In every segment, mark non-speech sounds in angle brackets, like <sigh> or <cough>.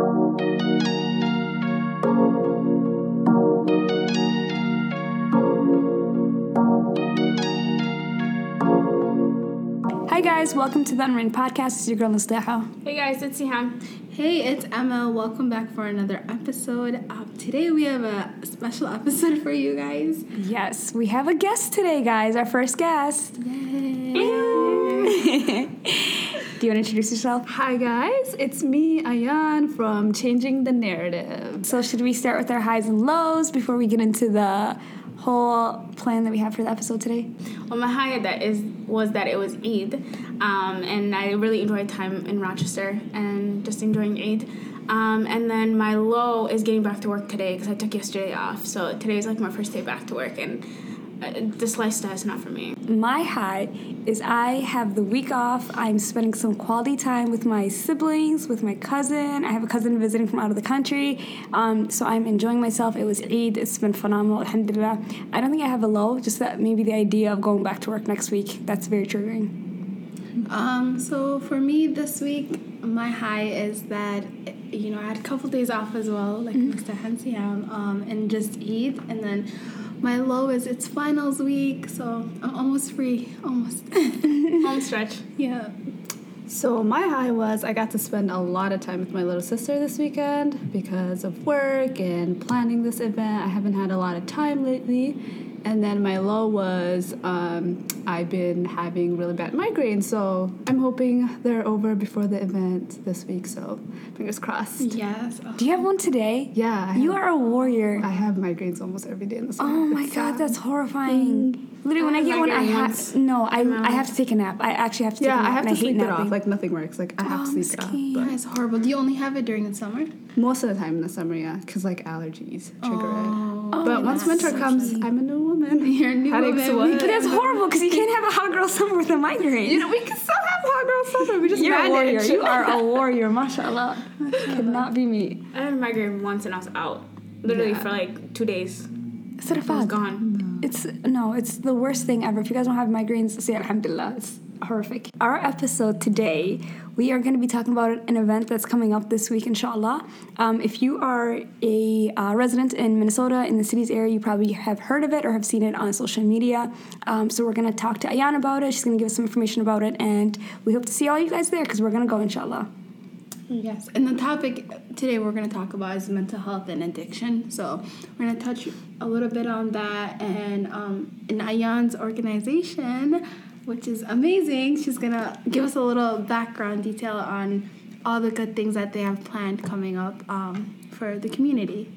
Hi guys, welcome to the Unwritten Podcast. It's your girl Nasteha. Hey guys, it's Siham. Hey, it's Emma. Welcome back for another episode. Um, today we have a special episode for you guys. Yes, we have a guest today, guys. Our first guest. <laughs> Do you want to introduce yourself? Hi guys, it's me, Ayan from Changing the Narrative. So, should we start with our highs and lows before we get into the whole plan that we have for the episode today? Well, my high that is was that it was Eid, um, and I really enjoyed time in Rochester and just enjoying Eid. Um, and then my low is getting back to work today because I took yesterday off. So today is like my first day back to work, and this lifestyle is not for me. My high is I have the week off. I'm spending some quality time with my siblings, with my cousin. I have a cousin visiting from out of the country. Um, so I'm enjoying myself. It was Eid. It's been phenomenal. Alhamdulillah. I don't think I have a low, just that maybe the idea of going back to work next week. That's very triggering. Um, so for me this week, my high is that you know I had a couple days off as well, like Mr. Hansiam, um, and just Eid, and then my low is it's finals week, so I'm almost free, almost. <laughs> Home stretch. <laughs> yeah. So my high was I got to spend a lot of time with my little sister this weekend because of work and planning this event. I haven't had a lot of time lately. And then my low was um, I've been having really bad migraines, so I'm hoping they're over before the event this week. So fingers crossed. Yes. Oh. Do you have one today? Yeah, I You have, are a warrior. I have migraines almost every day in the summer. Oh my It's god, sad. that's horrifying. Literally, when I I get one, I migraine have once no. I a I have to take a nap. I actually have to take Yeah, a nap. I have and to sleep hate it napping. off. Like nothing works. Like I have Oh, to sleep it off. mesquite. But That's horrible. Do you only have it during the summer? Most of the time in the summer, yeah, because like allergies trigger Oh. it. But once winter comes, I'm a new woman. <laughs> You're a new Headaches woman. what? but that's <laughs> horrible because you can't have a hot girl summer with a migraine. You know, we can still have hot girl summer. We just You're a warrior. You are a <laughs> warrior. Mashallah. Could not be me. I had a migraine once and I was out, literally Yeah. for like two days. It's I was gone. It's no, it's the worst thing ever. If you guys don't have migraines, say alhamdulillah. It's horrific. Our episode today, we are going to be talking about an event that's coming up this week, inshallah. Um, if you are a uh, resident in Minnesota, in the city's area, you probably have heard of it or have seen it on social media. Um, so we're going to talk to Ayan about it. She's going to give us some information about it, and we hope to see all you guys there because we're going to go, inshallah. Yes, and the topic today we're going to talk about is mental health and addiction. So we're going to touch a little bit on that and um, in Ayan's organization, which is amazing. She's going to give us a little background detail on all the good things that they have planned coming up um, for the community.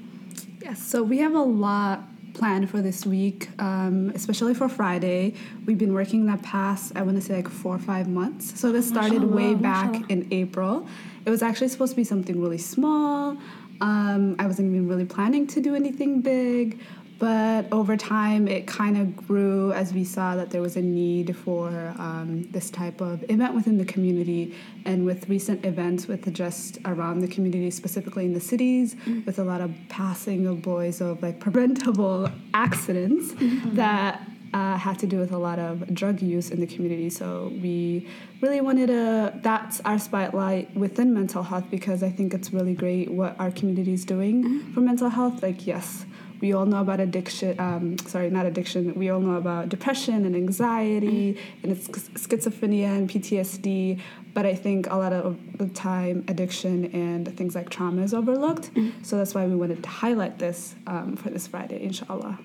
Yes, so we have a lot planned for this week, um, especially for Friday. We've been working that past, I want to say like four or five months. So this started way back in April. It was actually supposed to be something really small. Um, I wasn't even really planning to do anything big. But over time, it kind of grew as we saw that there was a need for um, this type of event within the community. And with recent events, with just around the community, specifically in the cities, with a lot of passing of boys of like preventable <laughs> accidents that uh, had to do with a lot of drug use in the community. So we really wanted to, that's our spotlight within mental health because I think it's really great what our community is doing for mental health. Like, yes, we all know about addiction, um, sorry, not addiction, we all know about depression and anxiety and it's schizophrenia and PTSD. But I think a lot of the time, addiction and things like trauma is overlooked. So that's why we wanted to highlight this um, for this Friday, inshallah.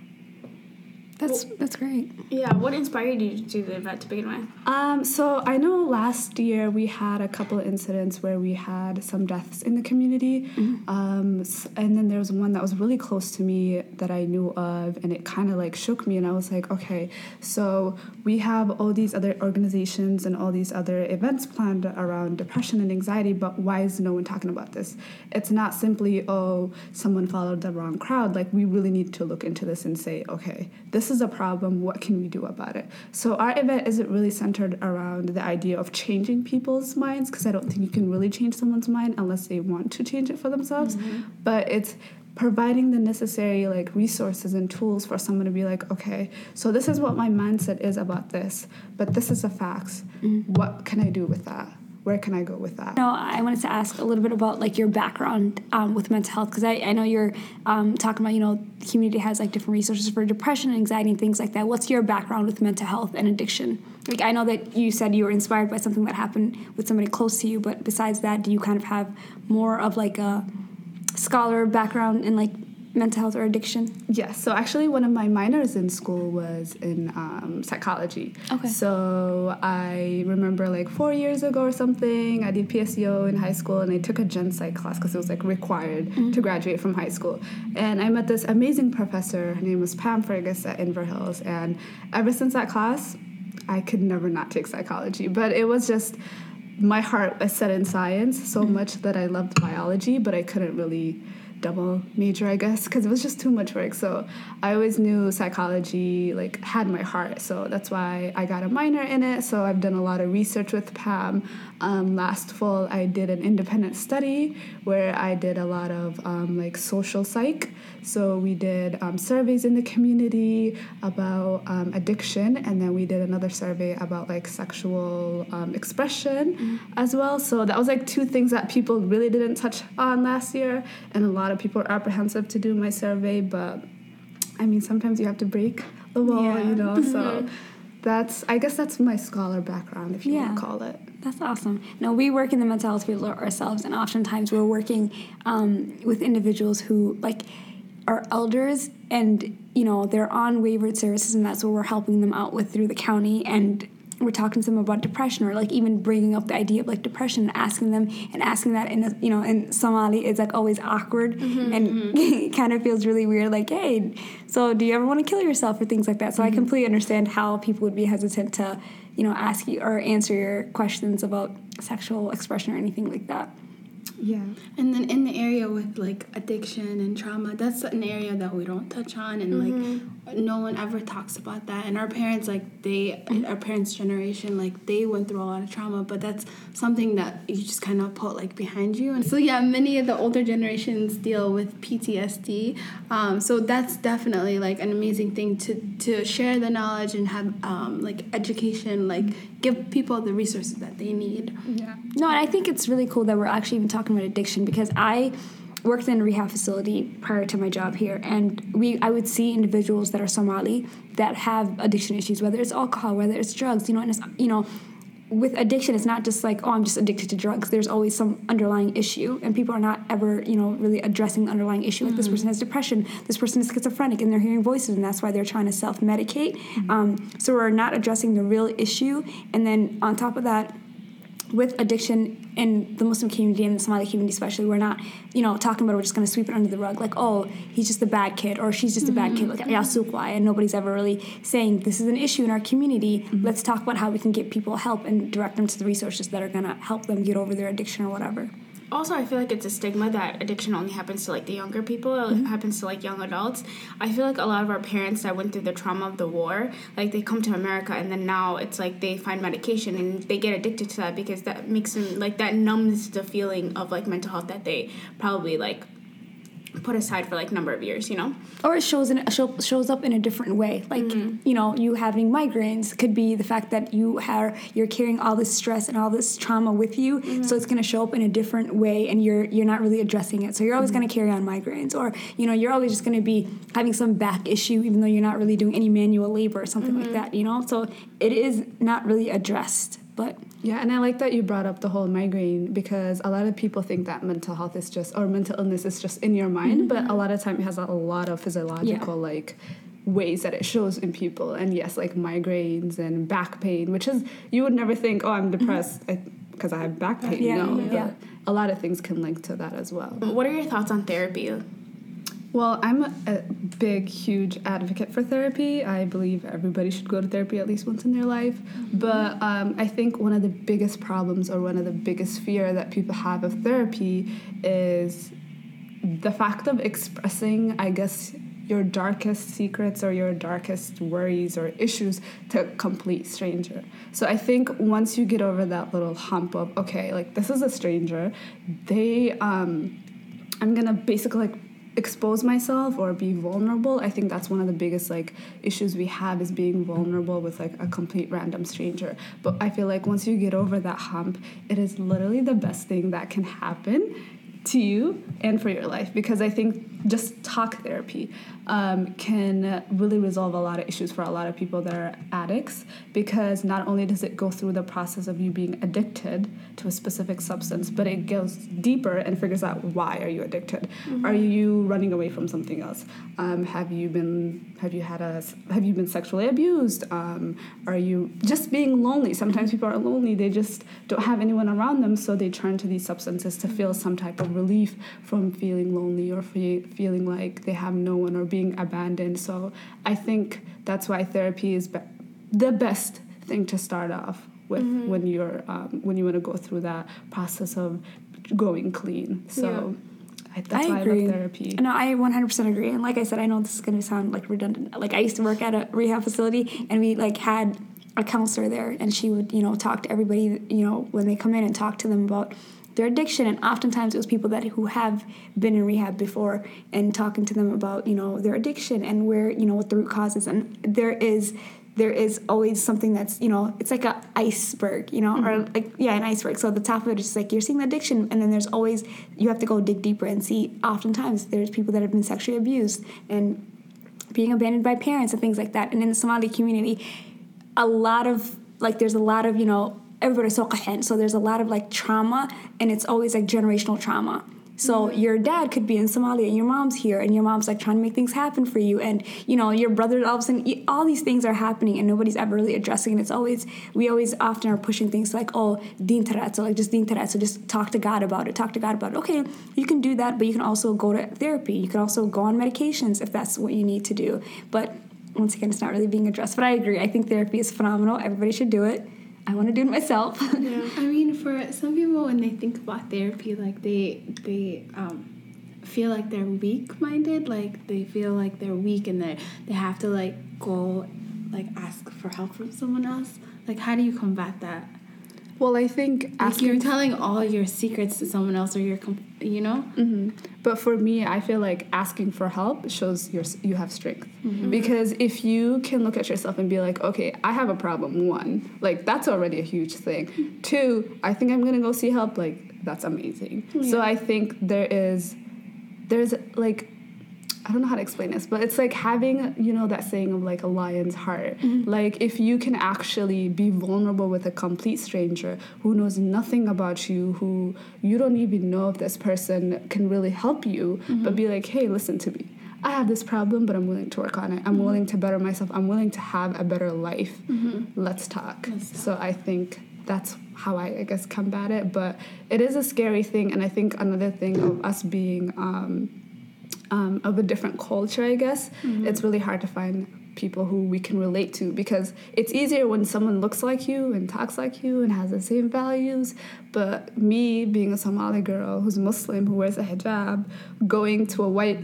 That's that's great. Yeah, what inspired you to do the event to begin with? Um, so I know last year we had a couple of incidents where we had some deaths in the community, um, and then there was one that was really close to me that I knew of, and it kind of like shook me, and I was like, okay, so we have all these other organizations and all these other events planned around depression and anxiety, but why is no one talking about this? It's not simply oh someone followed the wrong crowd. Like we really need to look into this and say, okay, this is a problem. What can we do about it? So our event isn't really centered around the idea of changing people's minds because I don't think you can really change someone's mind unless they want to change it for themselves. Mm-hmm. But it's providing the necessary like resources and tools for someone to be like okay so this is what my mindset is about this but this is the facts mm. what can i do with that where can I go with that? No, I wanted to ask a little bit about like your background um, with mental health because I, I know you're um, talking about you know the community has like different resources for depression and anxiety and things like that. What's your background with mental health and addiction? Like I know that you said you were inspired by something that happened with somebody close to you, but besides that, do you kind of have more of like a scholar background in like mental health or addiction? Yes. So actually, one of my minors in school was in um, psychology. Okay. So I remember like four years ago or something, I did PSEO in high school, and I took a gen psych class because it was like required to graduate from high school. And I met this amazing professor. Her name was Pam Fergus at Inver Hills, and ever since that class, I could never not take psychology. But it was just my heart was set in science so much that I loved biology, but I couldn't really double major, I guess, because it was just too much work. So I always knew psychology like had my heart. So that's why I got a minor in it. So I've done a lot of research with Pam. Um, last fall, I did an independent study where I did a lot of um, like social psych. So we did um, surveys in the community about um, addiction, and then we did another survey about like sexual um, expression as well. So that was like two things that people really didn't touch on last year, and a lot of people are apprehensive to do my survey. But I mean, sometimes you have to break the wall, Yeah. you know. So <laughs> that's I guess that's my scholar background, if you Yeah. want to call it. That's awesome. No, we work in the mental health field ourselves, and oftentimes we're working um, with individuals who like are elders, and you know they're on waivered services, and that's what we're helping them out with through the county, and we're talking to them about depression, or like even bringing up the idea of like depression, and asking them, and asking that in a, you know in Somali is like always awkward, mm-hmm, and it mm-hmm. <laughs> kind of feels really weird. Like, hey, so do you ever want to kill yourself or things like that? So I mm-hmm. completely understand how people would be hesitant to you know, ask you or answer your questions about sexual expression or anything like that. Yeah. And then in the area with like addiction and trauma, that's an area that we don't touch on, and like no one ever talks about that. And our parents, like they, our parents' generation, like they went through a lot of trauma, but that's something that you just kind of put like behind you. And so yeah, many of the older generations deal with PTSD. Um, so that's definitely like an amazing thing to to share the knowledge and have um, like education, like give people the resources that they need. Yeah. No, and I think it's really cool that we're actually even talking about addiction because I worked in a rehab facility prior to my job here and we I would see individuals that are Somali that have addiction issues whether it's alcohol whether it's drugs you know and it's you know with addiction it's not just like oh I'm just addicted to drugs. There's always some underlying issue and people are not ever you know really addressing the underlying issue. Like this person has depression. This person is schizophrenic and they're hearing voices and that's why they're trying to self-medicate. Um, so we're not addressing the real issue. And then on top of that with addiction in the Muslim community and the Somali community especially, we're not, you know, talking about it, we're just gonna sweep it under the rug, like, oh, he's just a bad kid or she's just a bad kid, mm-hmm. like Yasukwa, and nobody's ever really saying this is an issue in our community. Mm-hmm. Let's talk about how we can get people help and direct them to the resources that are gonna help them get over their addiction or whatever. Also, I feel like it's a stigma that addiction only happens to like the younger people. It mm-hmm. happens to like young adults. I feel like a lot of our parents that went through the trauma of the war, like they come to America and then now it's like they find medication and they get addicted to that because that makes them like that numbs the feeling of like mental health that they probably like put aside for like number of years. You know. or it shows in show, shows up in a different way. Like mm-hmm. you know you having migraines could be the fact that you are you're carrying all this stress and all this trauma with you. Mm-hmm. So it's going to show up in a different way and you're you're not really addressing it. So you're always mm-hmm. going to carry on migraines. Or you know you're always just going to be having some back issue even though you're not really doing any manual labor or something like that you know? So it is not really addressed but Yeah, and I like that you brought up the whole migraine because a lot of people think that mental health is just or mental illness is just in your mind, but a mm-hmm. lot of time it has a lot of physiological like ways that it shows in people. And yes, like migraines and back pain, which is you would never think, oh, I'm mm-hmm. depressed because I have back pain. Yeah, no, yeah. but a lot of things can link to that as well. What are your thoughts on therapy? Well, I'm a, a big, huge advocate for therapy. I believe everybody should go to therapy at least once in their life. But um, I think one of the biggest problems or one of the biggest fear that people have of therapy is the fact of expressing, I guess, your darkest secrets or your darkest worries or issues to a complete stranger. So I think once you get over that little hump of, okay, like this is a stranger, they, um, I'm gonna basically like expose myself or be vulnerable i think that's one of the biggest like issues we have is being vulnerable with like a complete random stranger. But i feel like once you get over that hump it is literally the best thing that can happen to you and for your life. Because I think just talk therapy um, can really resolve a lot of issues for a lot of people that are addicts because not only does it go through the process of you being addicted to a specific substance but it goes deeper and figures out why are you addicted? Mm-hmm. are you running away from something else? Um, have you been have you had a have you been sexually abused? Um, are you just being lonely? Sometimes people are lonely they just don't have anyone around them so they turn to these substances to feel some type of relief from feeling lonely or fe- feeling like they have no one or being abandoned. So I think that's why therapy is be- the best thing to start off with mm-hmm. when you're um, when you want to go through that process of going clean. So. Yeah. I, that's I why agree. I love therapy. No, I 100% agree. And like I said, I know this is going to sound like redundant. Like I used to work at a rehab facility, and we like had a counselor there, and she would you know talk to everybody you know when they come in and talk to them about their addiction and oftentimes it was people that who have been in rehab before and talking to them about you know their addiction and where you know what the root causes and there is there is always something that's you know it's like an iceberg you know mm-hmm. or like yeah an iceberg. So the top of it is like you're seeing the addiction and then there's always you have to go dig deeper and see oftentimes there's people that have been sexually abused and being abandoned by parents and things like that. And in the somali community a lot of like there's a lot of you know everybody's so qahen. So there's a lot of like trauma, and it's always like generational trauma. So mm-hmm. your dad could be in Somalia and your mom's here and your mom's like trying to make things happen for you and you know your brother all of a sudden all these things are happening and nobody's ever really addressing it. It's always we always often are pushing things like oh din so like just din so just talk to God about it. Talk to God about it. Okay, you can do that, but you can also go to therapy. You can also go on medications if that's what you need to do. But once again, it's not really being addressed. But I agree. I think therapy is phenomenal. Everybody should do it. I want to do it myself. <laughs> yeah, I mean, for some people, when they think about therapy, like they they um, feel like they're weak-minded, like they feel like they're weak and they they have to like go like ask for help from someone else. Like, how do you combat that? Well, I think like you're telling all your secrets to someone else, or you're, you know. Mm-hmm. But for me, I feel like asking for help shows your you have strength. Mm-hmm. Because if you can look at yourself and be like, okay, I have a problem. One, like that's already a huge thing. Two, I think I'm gonna go see help. Like that's amazing. Yeah. So I think there is, there's like I don't know how to explain this, but it's like having, you know, that saying of like a lion's heart. Mm-hmm. Like if you can actually be vulnerable with a complete stranger who knows nothing about you, who you don't even know if this person can really help you, mm-hmm. but be like, hey, listen to me. I have this problem, but I'm willing to work on it. I'm mm-hmm. willing to better myself. I'm willing to have a better life. Mm-hmm. Let's talk. Let's talk. So I think that's how I, I, guess, combat it. But it is a scary thing. And I think another thing of us being, um, um, of a different culture, I guess, mm-hmm. it's really hard to find people who we can relate to because it's easier when someone looks like you and talks like you and has the same values. But me, being a Somali girl who's Muslim, who wears a hijab, going to a white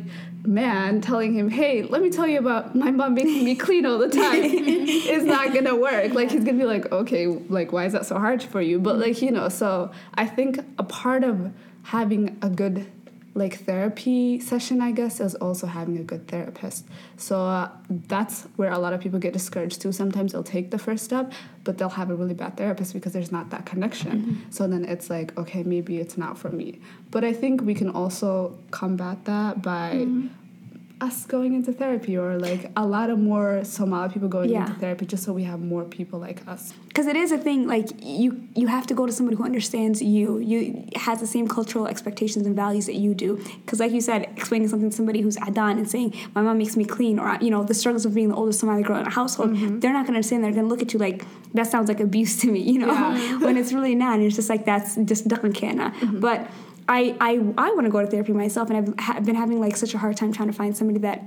man telling him, hey, let me tell you about my mom making me clean all the time <laughs> <laughs> is not gonna work. Like, he's gonna be like, okay, like, why is that so hard for you? But, like, you know, so I think a part of having a good like therapy session i guess is also having a good therapist. So uh, that's where a lot of people get discouraged too. Sometimes they'll take the first step but they'll have a really bad therapist because there's not that connection. Mm-hmm. so then it's like okay maybe it's not for me. But i think we can also combat that by mm-hmm us going into therapy or like a lot of more Somali people going yeah. into therapy just so we have more people like us. Because it is a thing like you you have to go to somebody who understands you, you has the same cultural expectations and values that you do. Because like you said, explaining something to somebody who's Adan and saying my mom makes me clean or you know the struggles of being the oldest Somali girl in a household, mm-hmm. they're not going to understand. They're going to look at you like that sounds like abuse to me, <laughs> you know, yeah. <laughs> when it's really not. And it's just like that's just mm-hmm. But I I, I want to go to therapy myself, and I've ha- been having like such a hard time trying to find somebody that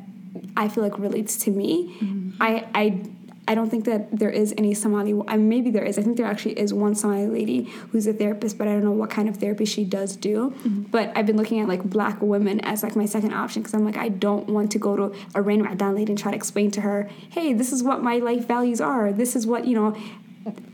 I feel like relates to me. Mm-hmm. I I. I don't think that there is any Somali. I mean, maybe there is. I think there actually is one Somali lady who's a therapist, but I don't know what kind of therapy she does do. Mm-hmm. But I've been looking at like black women as like my second option because I'm like I don't want to go to a random Adan lady and try to explain to her, hey, this is what my life values are. This is what you know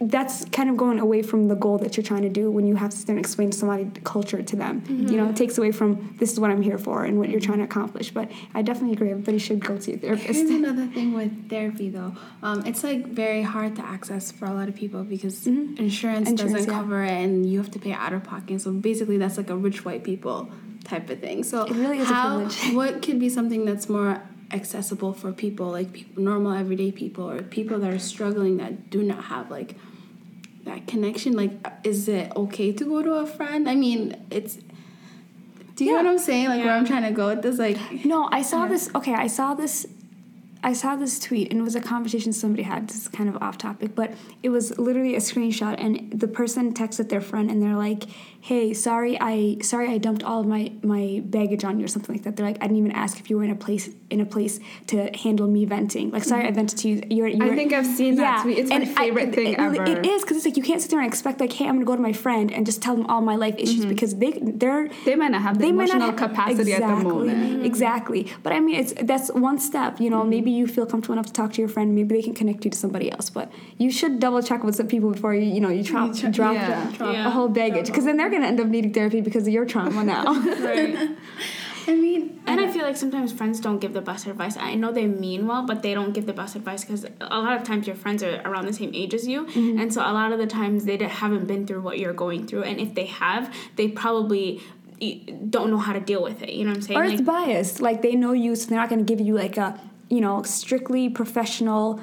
that's kind of going away from the goal that you're trying to do when you have to then explain to somebody culture to them. You know, it takes away from this is what I'm here for and what you're trying to accomplish. But I definitely agree. Everybody should go to a therapist. Here's <laughs> another thing with therapy, though. Um, it's like very hard to access for a lot of people because insurance, Insurance, doesn't yeah. cover it, and you have to pay out of pocket. So basically, that's like a rich white people type of thing. So It really is a privilege. <laughs> what could be something that's more accessible for people like people, normal everyday people or people that are struggling that do not have like that connection? Like, is it okay to go to a friend? I mean, it's. Do you Yeah. know what I'm saying? Like where I'm trying to go with this, like. No, I saw this. Okay, I saw this. I saw this tweet, and it was a conversation somebody had. This is kind of off topic, but it was literally a screenshot, and the person texted their friend, and they're like, "Hey, sorry, I sorry I dumped all of my my baggage on you, or something like that." They're like, "I didn't even ask if you were in a place in a place to handle me venting. Like, sorry, I mm-hmm. vented to you. You're, you're I think I've seen that tweet. It's my and I- favorite thing it, ever. It is because it's like you can't sit there and expect like, "Hey, I'm gonna go to my friend and just tell them all my life issues," mm-hmm. because they they're They might not have the might not emotional have- capacity at the exactly, moment. Exactly. But I mean, it's that's one step. You know, mm-hmm. maybe you feel comfortable enough to talk to your friend. Maybe they can connect you to somebody else. But you should double check with some people before you you know you drop try- drop yeah. the- Yeah. a whole baggage because then they're gonna end up needing therapy because of your trauma now. <laughs> Right. <laughs> I mean, And I feel like sometimes friends don't give the best advice. I know they mean well, but they don't give the best advice because a lot of times your friends are around the same age as you, mm-hmm. and so a lot of the times they haven't been through what you're going through, and if they have, they probably e- don't know how to deal with it. You know what I'm saying? or it's Like, biased. Like they know you, so they're not going to give you like a you know strictly professional.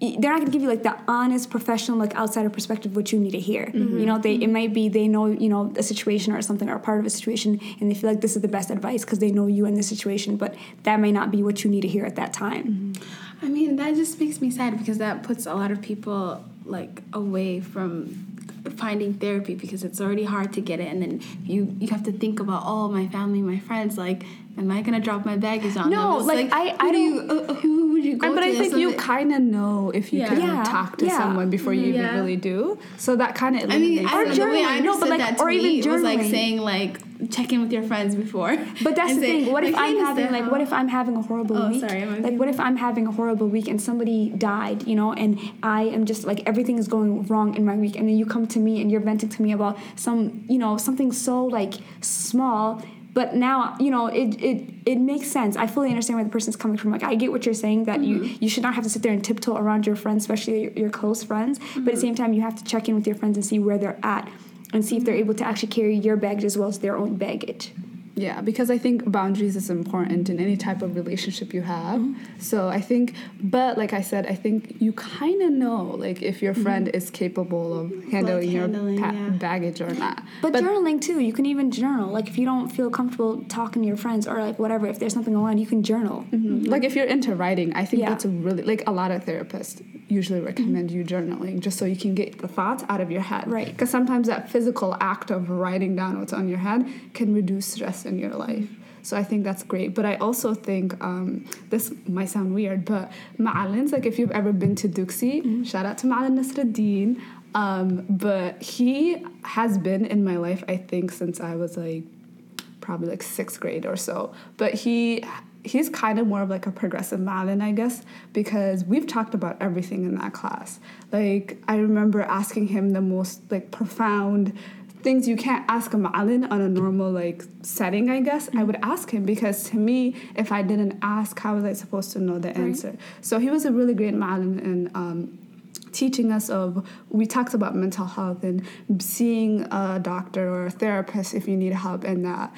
They're not going to give you like the honest, professional, like outsider perspective what you need to hear. Mm-hmm. You know, they it mm-hmm. might be they know you know a situation or something or part of a situation, and they feel like this is the best advice because they know you in this situation, but that may not be what you need to hear at that time. Mm-hmm. I mean, that just makes me sad because that puts a lot of people like away from finding therapy because it's already hard to get it, and then you you have to think about oh my family, my friends, like am I gonna drop my baggage on No, them? It's like, I- I do you uh, who would you go to? but? I think you kind of know if you Yeah. can Yeah, talk to yeah. someone before you Yeah. even really do. So that kind of I mean, eliminates I Or don't know, way I no, but like- that or even tweet was like journaling. saying like check in with your friends before. But that's <laughs> the say, thing. What if I'm having like what if I'm having a horrible Oh, week? sorry, am like what if I'm having a horrible week and somebody died, you know, and I am just like everything is going wrong in my week and then you come to me and you're venting to me about some, you know, something so like small but now you know it, it it makes sense. I fully understand where the person's coming from. Like i get what you're saying that you mm-hmm. you should not have to sit there and tiptoe around your friends especially your, your close friends. But at the mm-hmm. same time you have to check in with your friends and see where they're at and see if they're mm-hmm. able to actually carry your baggage as well as their own baggage Yeah, because I think boundaries is important in any type of relationship you have. Mm-hmm. So I think, but like I said, I think you kind of know like if your mm-hmm. friend is capable of handling your handling, pa- yeah. baggage or not. But, journaling too, you can even journal. Like if you don't feel comfortable talking to your friends or like whatever, if there's something going on, you can journal. Mhm. Like if you're into writing, I think Yeah. that's a really like a lot of therapists usually recommend you journaling just so you can get the thoughts out of your head. Right. Because sometimes that physical act of writing down what's on your head can reduce stress in your life. So I think that's great. But I also think um, this might sound weird, but Ma'alins, like if you've ever been to Duxi, shout out to Ma'alin Nasruddin. Um, but he has been in my life, I think, since I was like probably like sixth grade or so. But he he's kind of more of like a progressive Malin, I guess, because we've talked about everything in that class. Like I remember asking him the most like profound things you can't ask a Malin on a normal like setting, I guess. I would ask him because to me, if I didn't ask, how was I supposed to know the answer? So he was a really great Malin and um teaching us of we talked about mental health and seeing a doctor or a therapist if you need help and that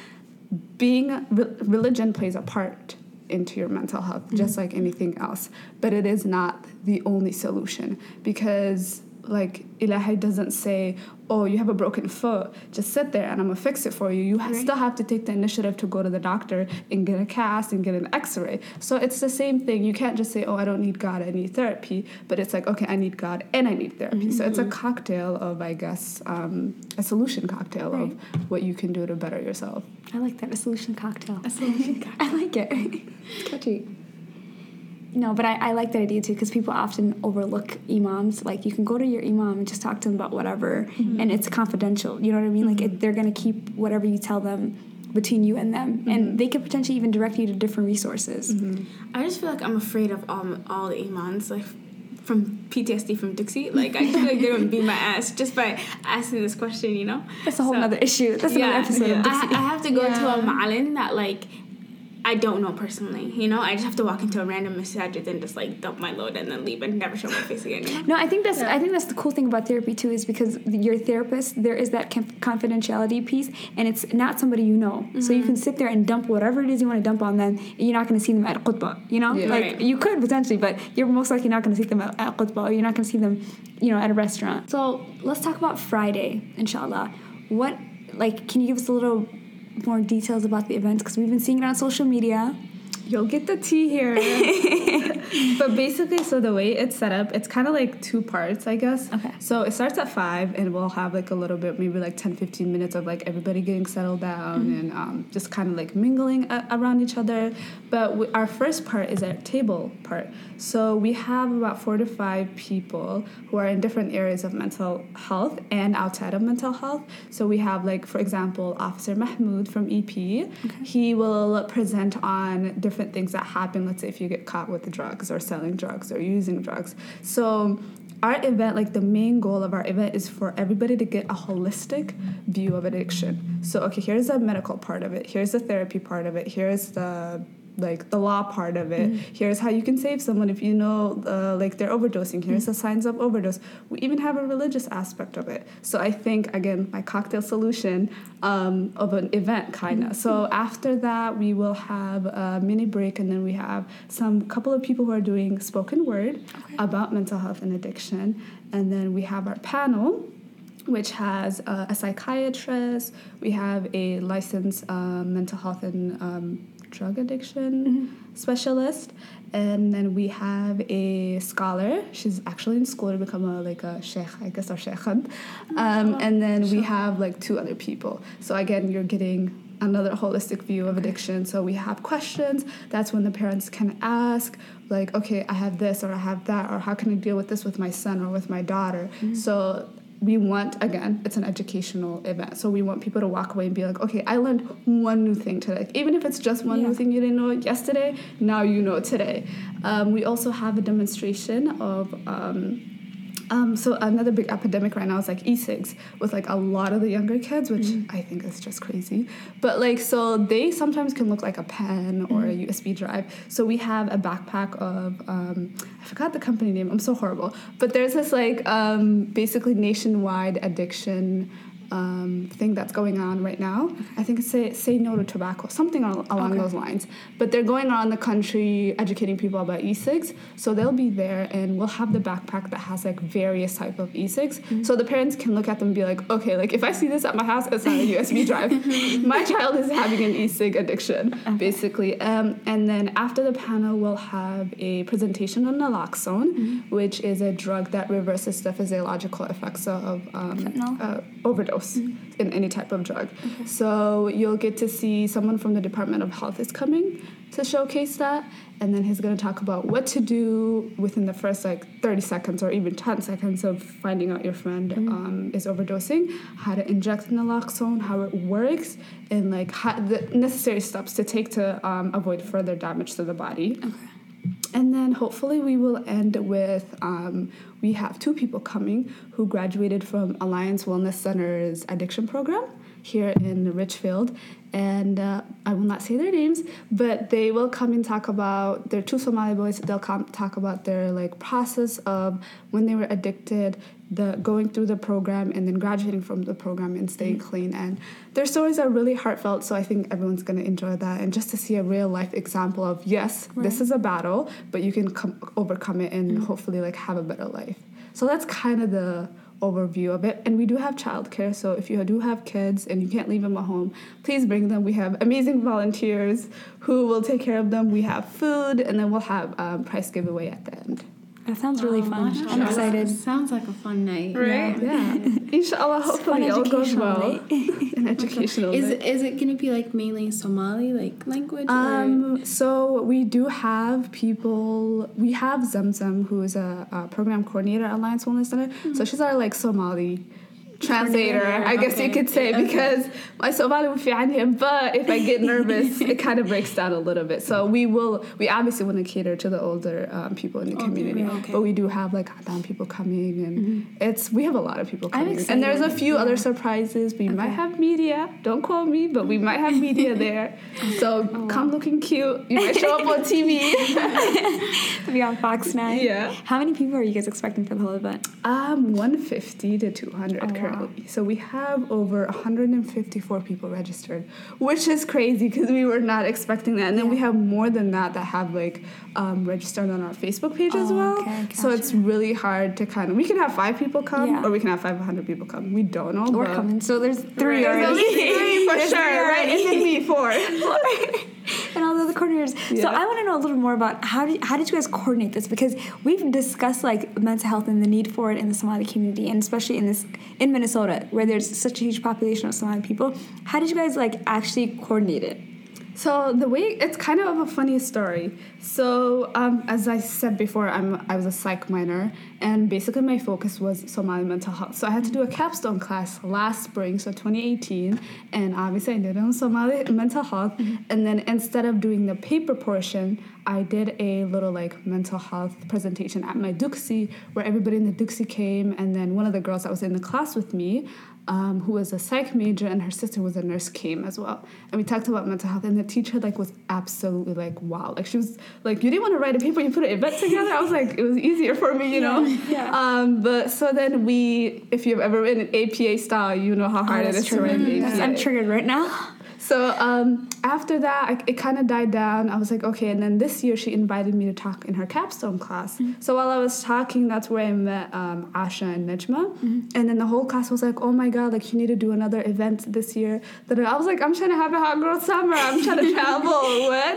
being religion plays a part into your mental health just like anything else but it is not the only solution because like ilahi doesn't say oh you have a broken foot just sit there and i'm gonna fix it for you you ha- still have to take the initiative to go to the doctor and get a cast and get an x-ray so it's the same thing you can't just say oh i don't need god i need therapy but it's like okay i need god and i need therapy so it's a cocktail of i guess um, a solution cocktail Right. of what you can do to better yourself I like that a solution cocktail. A solution cocktail. <laughs> I like it. it's catchy. No, but I, I like that idea too because people often overlook imams. Like you can go to your imam and just talk to them about whatever, mm-hmm. and it's confidential. You know what I mean? Like it, mm-hmm. they're gonna keep whatever you tell them between you and them, and mm-hmm. they could potentially even direct you to different resources. I just feel like I'm afraid of um, all the imams. Like, from PTSD from Dixie. Like I feel like they don't beat my <laughs> ass just by asking this question, you know. That's a whole So- other issue. That's another episode of I, Dixie. I have to go to a ma'alin that like I don't know personally, you know. I just have to walk into a random masjid and just like dump my load and then leave and never show my face again. You know? No, I think that's I think that's the cool thing about therapy too is because your therapist there is that confidentiality piece and it's not somebody you know, so you mm-hmm. can sit there and dump whatever it is you want to dump on them. And you're not going to see them at khutbah, you know. Yeah. Like Right. you could potentially, but you're most likely not going to see them at, at khutbah. Or you're not going to see them, you know, at a restaurant. So let's talk about Friday, inshallah. What like can you give us a little more details about the event because we've been seeing it on social media. You'll get the tea here. <laughs> but basically, so the way it's set up, it's kind of like two parts, I guess. Okay. So it starts at 5, and we'll have like a little bit, maybe like 10, 15 minutes of like everybody getting settled down and um, just kind of like mingling a- around each other. But w- our first part is our table part. So we have about four to five people who are in different areas of mental health and outside of mental health. So we have, like, for example, Officer Mahmoud from EP. Okay. He will present on different things that happen, let's say if you get caught with drugs or selling drugs or using drugs. So our event, like the main goal of our event is for everybody to get a holistic view of addiction. So, okay, here's the medical part of it, here's the therapy part of it, here's the like the law part of it. Here's how you can save someone if you know uh, like they're overdosing. Here's the signs of overdose. We even have a religious aspect of it. So I think again my cocktail solution um, of an event kind of. So after that we will have a mini break and then we have some couple of people who are doing spoken word about mental health and addiction, and then we have our panel which has uh, a psychiatrist. We have a licensed um, mental health and um, drug addiction specialist, and then we have a scholar. She's actually in school to become a like a sheikh, I guess, or sheikhan. Um, and then we have like two other people. So again, you're getting another holistic view of addiction. So we have questions. That's when the parents can ask, like, okay, I have this or I have that, or how can I deal with this with my son or with my daughter? So we want again it's an educational event. So we want people to walk away and be like okay i learned one new thing today. Even if it's just one Yeah. new thing you didn't know yesterday now you know today. Um, we also have a demonstration of um, um, so another big epidemic right now is like e-cigs with like a lot of the younger kids, which I think is just crazy. But like so they sometimes can look like a pen or a USB drive. So we have a backpack of um, I forgot the company name. I'm so horrible. But there's this like um, basically nationwide addiction um, thing that's going on right now. I think it's say, say no to tobacco, something al- along Okay. those lines. But they're going around the country educating people about e-cigs. So they'll be there and we'll have the backpack that has like various type of e-cigs. So the parents can look at them and be like, okay, like if I see this at my house, it's not a USB drive. my child is having an e-cig addiction, basically. Um, and then after the panel, we'll have a presentation on naloxone, which is a drug that reverses the physiological effects of um, uh, overdose in any type of drug. So you'll get to see someone from the Department of Health is coming to showcase that, and then he's going to talk about what to do within the first like 30 seconds or even 10 seconds of finding out your friend um, is overdosing, how to inject naloxone, how it works, and like how, the necessary steps to take to um, avoid further damage to the body. And then hopefully we will end with um, we have two people coming who graduated from Alliance Wellness Center's addiction program here in Richfield. And uh, I will not say their names, but they will come and talk about, they're two Somali boys, they'll come talk about their like process of when they were addicted, the going through the program and then graduating from the program and staying clean. And their stories are really heartfelt, so I think everyone's gonna enjoy that. And just to see a real life example of yes, this is a battle, but you can come, overcome it and hopefully like have a better life. So that's kind of the overview of it. And we do have childcare, so if you do have kids and you can't leave them at home, please bring them. We have amazing volunteers who will take care of them. We have food, and then we'll have um, prize giveaway at the end. That sounds really Oh, fun. mashallah. I'm excited. Sounds like a fun night. Right? Yeah, <laughs> inshallah. Hopefully, it all goes well. night. <laughs> An educational. Is night. it, is it gonna be like mainly Somali like language? or? Um, so we do have people. We have Zamzam, who is a, a program coordinator at Alliance Wellness Center. So she's our like Somali translator, I guess you could say, because my Somali will him, but if I get <laughs> nervous, it kind of breaks down a little bit. So we will, we obviously want to cater to the older um, people in the community, okay. but we do have like Adam people coming, and it's we have a lot of people coming, and there's a few other surprises. We might have media. Don't quote me, but we might have media <laughs> there. So come looking cute. You might show up on TV. <laughs> We on Fox 9. Yeah. How many people are you guys expecting for the whole event? Um, 150 to 200 Oh, wow. So we have over 154 people registered, which is crazy because we were not expecting that. And then we have more than that that have like um, registered on our Facebook page as Oh, well. okay, So it's really hard to kind of. We can have five people come, Yeah. or we can have 500 people come. We don't know. We're coming. So there's three There's already. only <laughs> three for There's sure, three right? then me four. <laughs> <laughs> and all the other coordinators. So I want to know a little more about how did how did you guys coordinate this? Because we've discussed like mental health and the need for it in the Somali community, and especially in this in Minnesota where there's such a huge population of Somali people. How did you guys like actually coordinate it? So the way it's kind of a funny story. So um, as I said before, I'm I was a psych minor, and basically my focus was Somali mental health. So I had to do a capstone class last spring, so 2018, and obviously I did it on Somali mental health. And then instead of doing the paper portion, I did a little like mental health presentation at my Duxie, where everybody in the Duxie came, and then one of the girls that was in the class with me um, who was a psych major and her sister was a nurse came as well. And we talked about mental health and the teacher like was absolutely like wow. Like she was like you didn't want to write a paper you put an event together? I was like it was easier for me you know? yeah. um, but so then we if you've ever written in apa style you know how hard it Oh, that's is to write an That's- I'm triggered right now. So um, after that, I, it kind of died down. I was like, okay. And then this year, she invited me to talk in her capstone class. So while I was talking, that's where I met um, Asha and Nejma. And then the whole class was like, oh my god, like you need to do another event this year. That I was like, I'm trying to have a hot girl summer. I'm trying <laughs> to travel. what?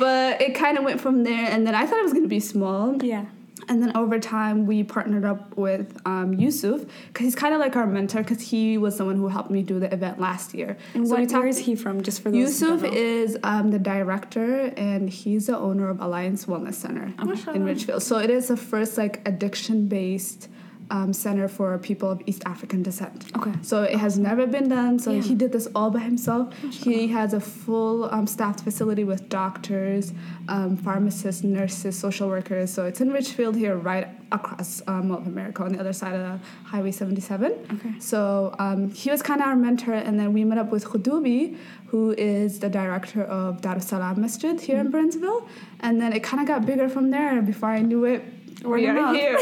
But it kind of went from there. And then I thought it was gonna be small. Yeah. And then over time, we partnered up with um, Yusuf because he's kind of like our mentor because he was the one who helped me do the event last year. And So what, where is he from? Just for those. Yusuf is um, the director and he's the owner of Alliance Wellness Center in Richfield. So it is the first like addiction based um, center for people of East African descent. Okay. So it has never been done. So Yeah. he did this all by himself. He has a full um, staffed facility with doctors, um, pharmacists, nurses, social workers. So it's in Richfield here, right across um, of America on the other side of the Highway 77. Okay. So um, he was kind of our mentor, and then we met up with Khudubi, who is the director of Darussalam Masjid here in Burnsville. And then it kind of got bigger from there. Before I knew it, Word we of are mouth. here.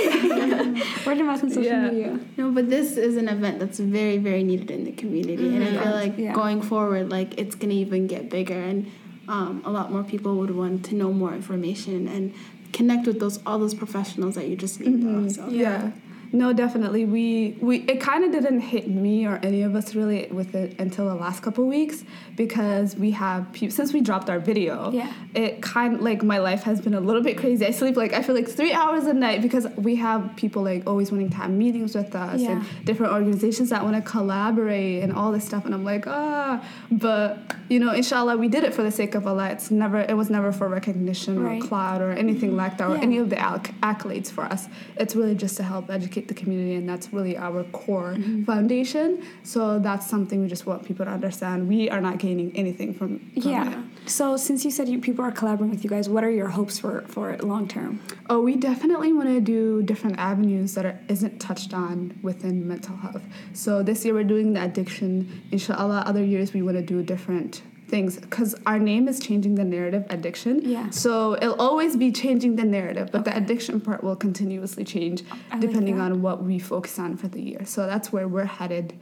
Word of mouth on social Yeah. media. No, but this is an event that's very, very needed in the community, and I feel like Yeah. going forward, like it's gonna even get bigger, and um, a lot more people would want to know more information and connect with those all those professionals that you just named. off, So. Yeah. No, definitely. We we it kind of didn't hit me or any of us really with it until the last couple weeks because we have since we dropped our video. Yeah. It kind of like my life has been a little bit crazy. I sleep like I feel like three hours a night because we have people like always wanting to have meetings with us Yeah. and different organizations that want to collaborate and all this stuff. And I'm like ah, but you know, inshallah, we did it for the sake of Allah. It's never it was never for recognition Right. or cloud or anything like that or Yeah. any of the acc- accolades for us. It's really just to help educate the community, and that's really our core Mm-hmm. foundation. So that's something we just want people to understand. We are not gaining anything from, from Yeah. it. So since you said you, people are collaborating with you guys, what are your hopes for for it long term? Oh, we definitely want to do different avenues that are, isn't touched on within mental health. So this year we're doing the addiction. Inshallah, other years we want to do different things because our name is changing the narrative addiction. Yeah. So it'll always be changing the narrative, but the addiction part will continuously change oh, I depending that. on what we focus on for the year. So that's where we're headed.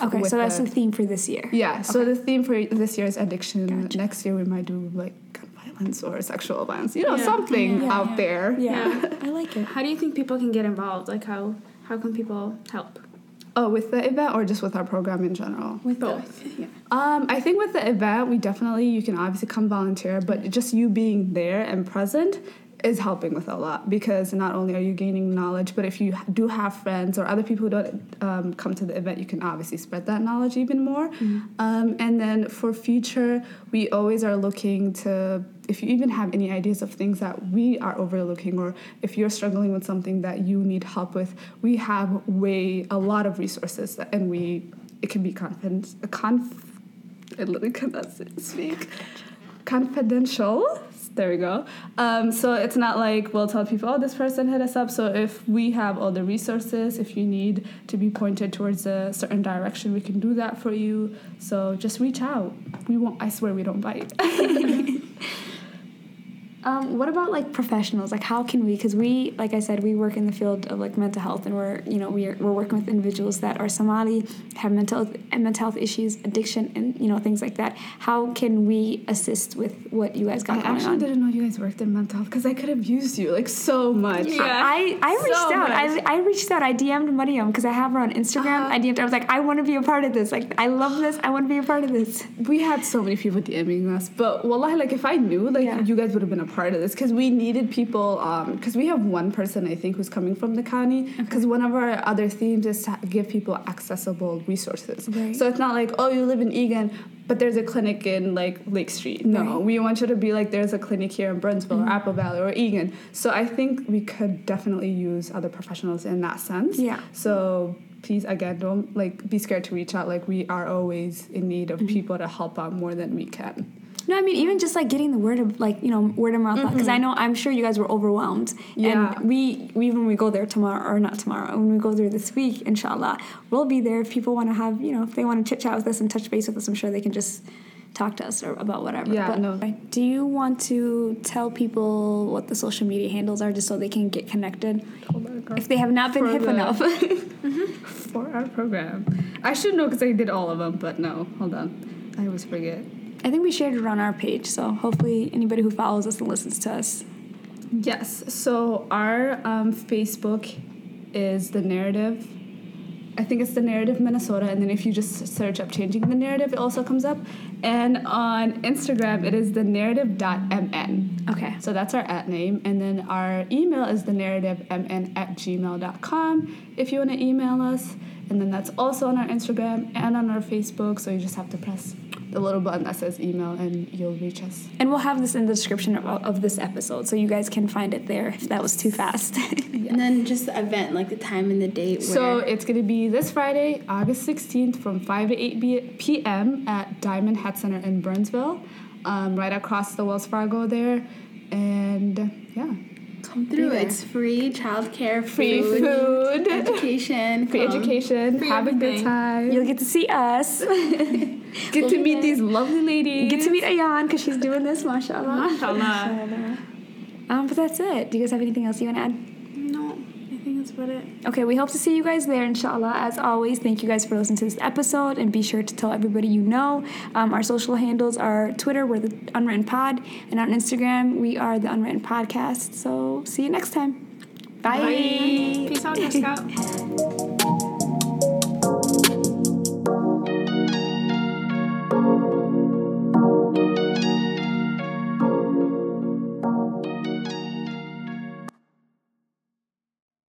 Okay, so that's the- the theme for this year. yeah. So Okay. the theme for this year is addiction. Gotcha. Next year we might do like gun violence or sexual violence. You know, Yeah. something Yeah. out there. Yeah, <laughs> I like it. How do you think people can get involved? Like how how can people help? Oh, with the event or just with our program in general? With Both. The, yeah. Um, I think with the event, we definitely you can obviously come volunteer, but just you being there and present is helping with a lot because not only are you gaining knowledge, but if you do have friends or other people who don't um, come to the event, you can obviously spread that knowledge even more. Mm-hmm. Um, and then for future, we always are looking to, if you even have any ideas of things that we are overlooking, or if you're struggling with something that you need help with, we have way a lot of resources, that, and we it can be confident, conf, I literally cannot speak confidential there we go. Um, so it's not like we'll tell people, oh, this person hit us up. So if we have all the resources, if you need to be pointed towards a certain direction, we can do that for you. So just reach out. We won't. I swear we don't bite. <laughs> <laughs> Um, what about like professionals? Like, how can we? Because we, like I said, we work in the field of like mental health, and we're you know we're we're working with individuals that are Somali, have mental and mental health issues, addiction, and you know things like that. How can we assist with what you guys got I actually on? didn't know you guys worked in mental health because I could have used you like so much. Yeah, I, I reached so out. I, I reached out. I DM'd Mariam because I have her on Instagram. Uh, I DM'd. Her. I was like, I want to be a part of this. Like, I love this. I want to be a part of this. We had so many people DMing us, but wallahi, like if I knew, like yeah. you guys would have been a part of this because we needed people because um, we have one person I think who's coming from the county because okay. one of our other themes is to give people accessible resources. Right. So it's not like oh you live in Eagan but there's a clinic in like Lake Street. No, right. we want you to be like there's a clinic here in Burnsville mm-hmm. or Apple Valley or Eagan. So I think we could definitely use other professionals in that sense. Yeah. So please again don't like be scared to reach out like we are always in need of mm-hmm. people to help out more than we can no, I mean even just like getting the word of like you know word of mouth because mm-hmm. I know I'm sure you guys were overwhelmed. Yeah. And we, we when we go there tomorrow or not tomorrow when we go there this week, inshallah, we'll be there if people want to have you know if they want to chit chat with us and touch base with us. I'm sure they can just talk to us or about whatever. Yeah, but no. Do you want to tell people what the social media handles are just so they can get connected? If they have not been hip the, enough. <laughs> mm-hmm. For our program. I should know because I did all of them, but no, hold on. I always forget. I think we shared it on our page, so hopefully anybody who follows us and listens to us. Yes. So our um, Facebook is the narrative. I think it's the narrative Minnesota, and then if you just search up changing the narrative, it also comes up. And on Instagram, it is the narrative.mn. Okay. So that's our at name. And then our email is the narrativemn at gmail.com if you want to email us. And then that's also on our Instagram and on our Facebook. So you just have to press the little button that says email and you'll reach us. And we'll have this in the description of, of this episode so you guys can find it there if that was too fast. yeah. <laughs> And then just the event, like the time and the date. So it's going to be this Friday, August 16th from 5 to 8 p.m. at Diamond Head Center in Burnsville, um, right across the Wells Fargo there. And yeah. Come through. It's free childcare, free food, food. education, free education. Free have everything. a good time. You'll get to see us. <laughs> get to meet these lovely ladies. Get to meet Ayan because she's doing this, mashallah. mashallah. Mashallah. Um, but that's it. Do you guys have anything else you want to add? That's about it. Okay, we hope to see you guys there, inshallah. As always, thank you guys for listening to this episode, and be sure to tell everybody you know. Um, our social handles are Twitter, we're the Unwritten Pod, and on Instagram, we are the Unwritten Podcast. So, see you next time. Bye. Bye. Peace out, Scout. <laughs>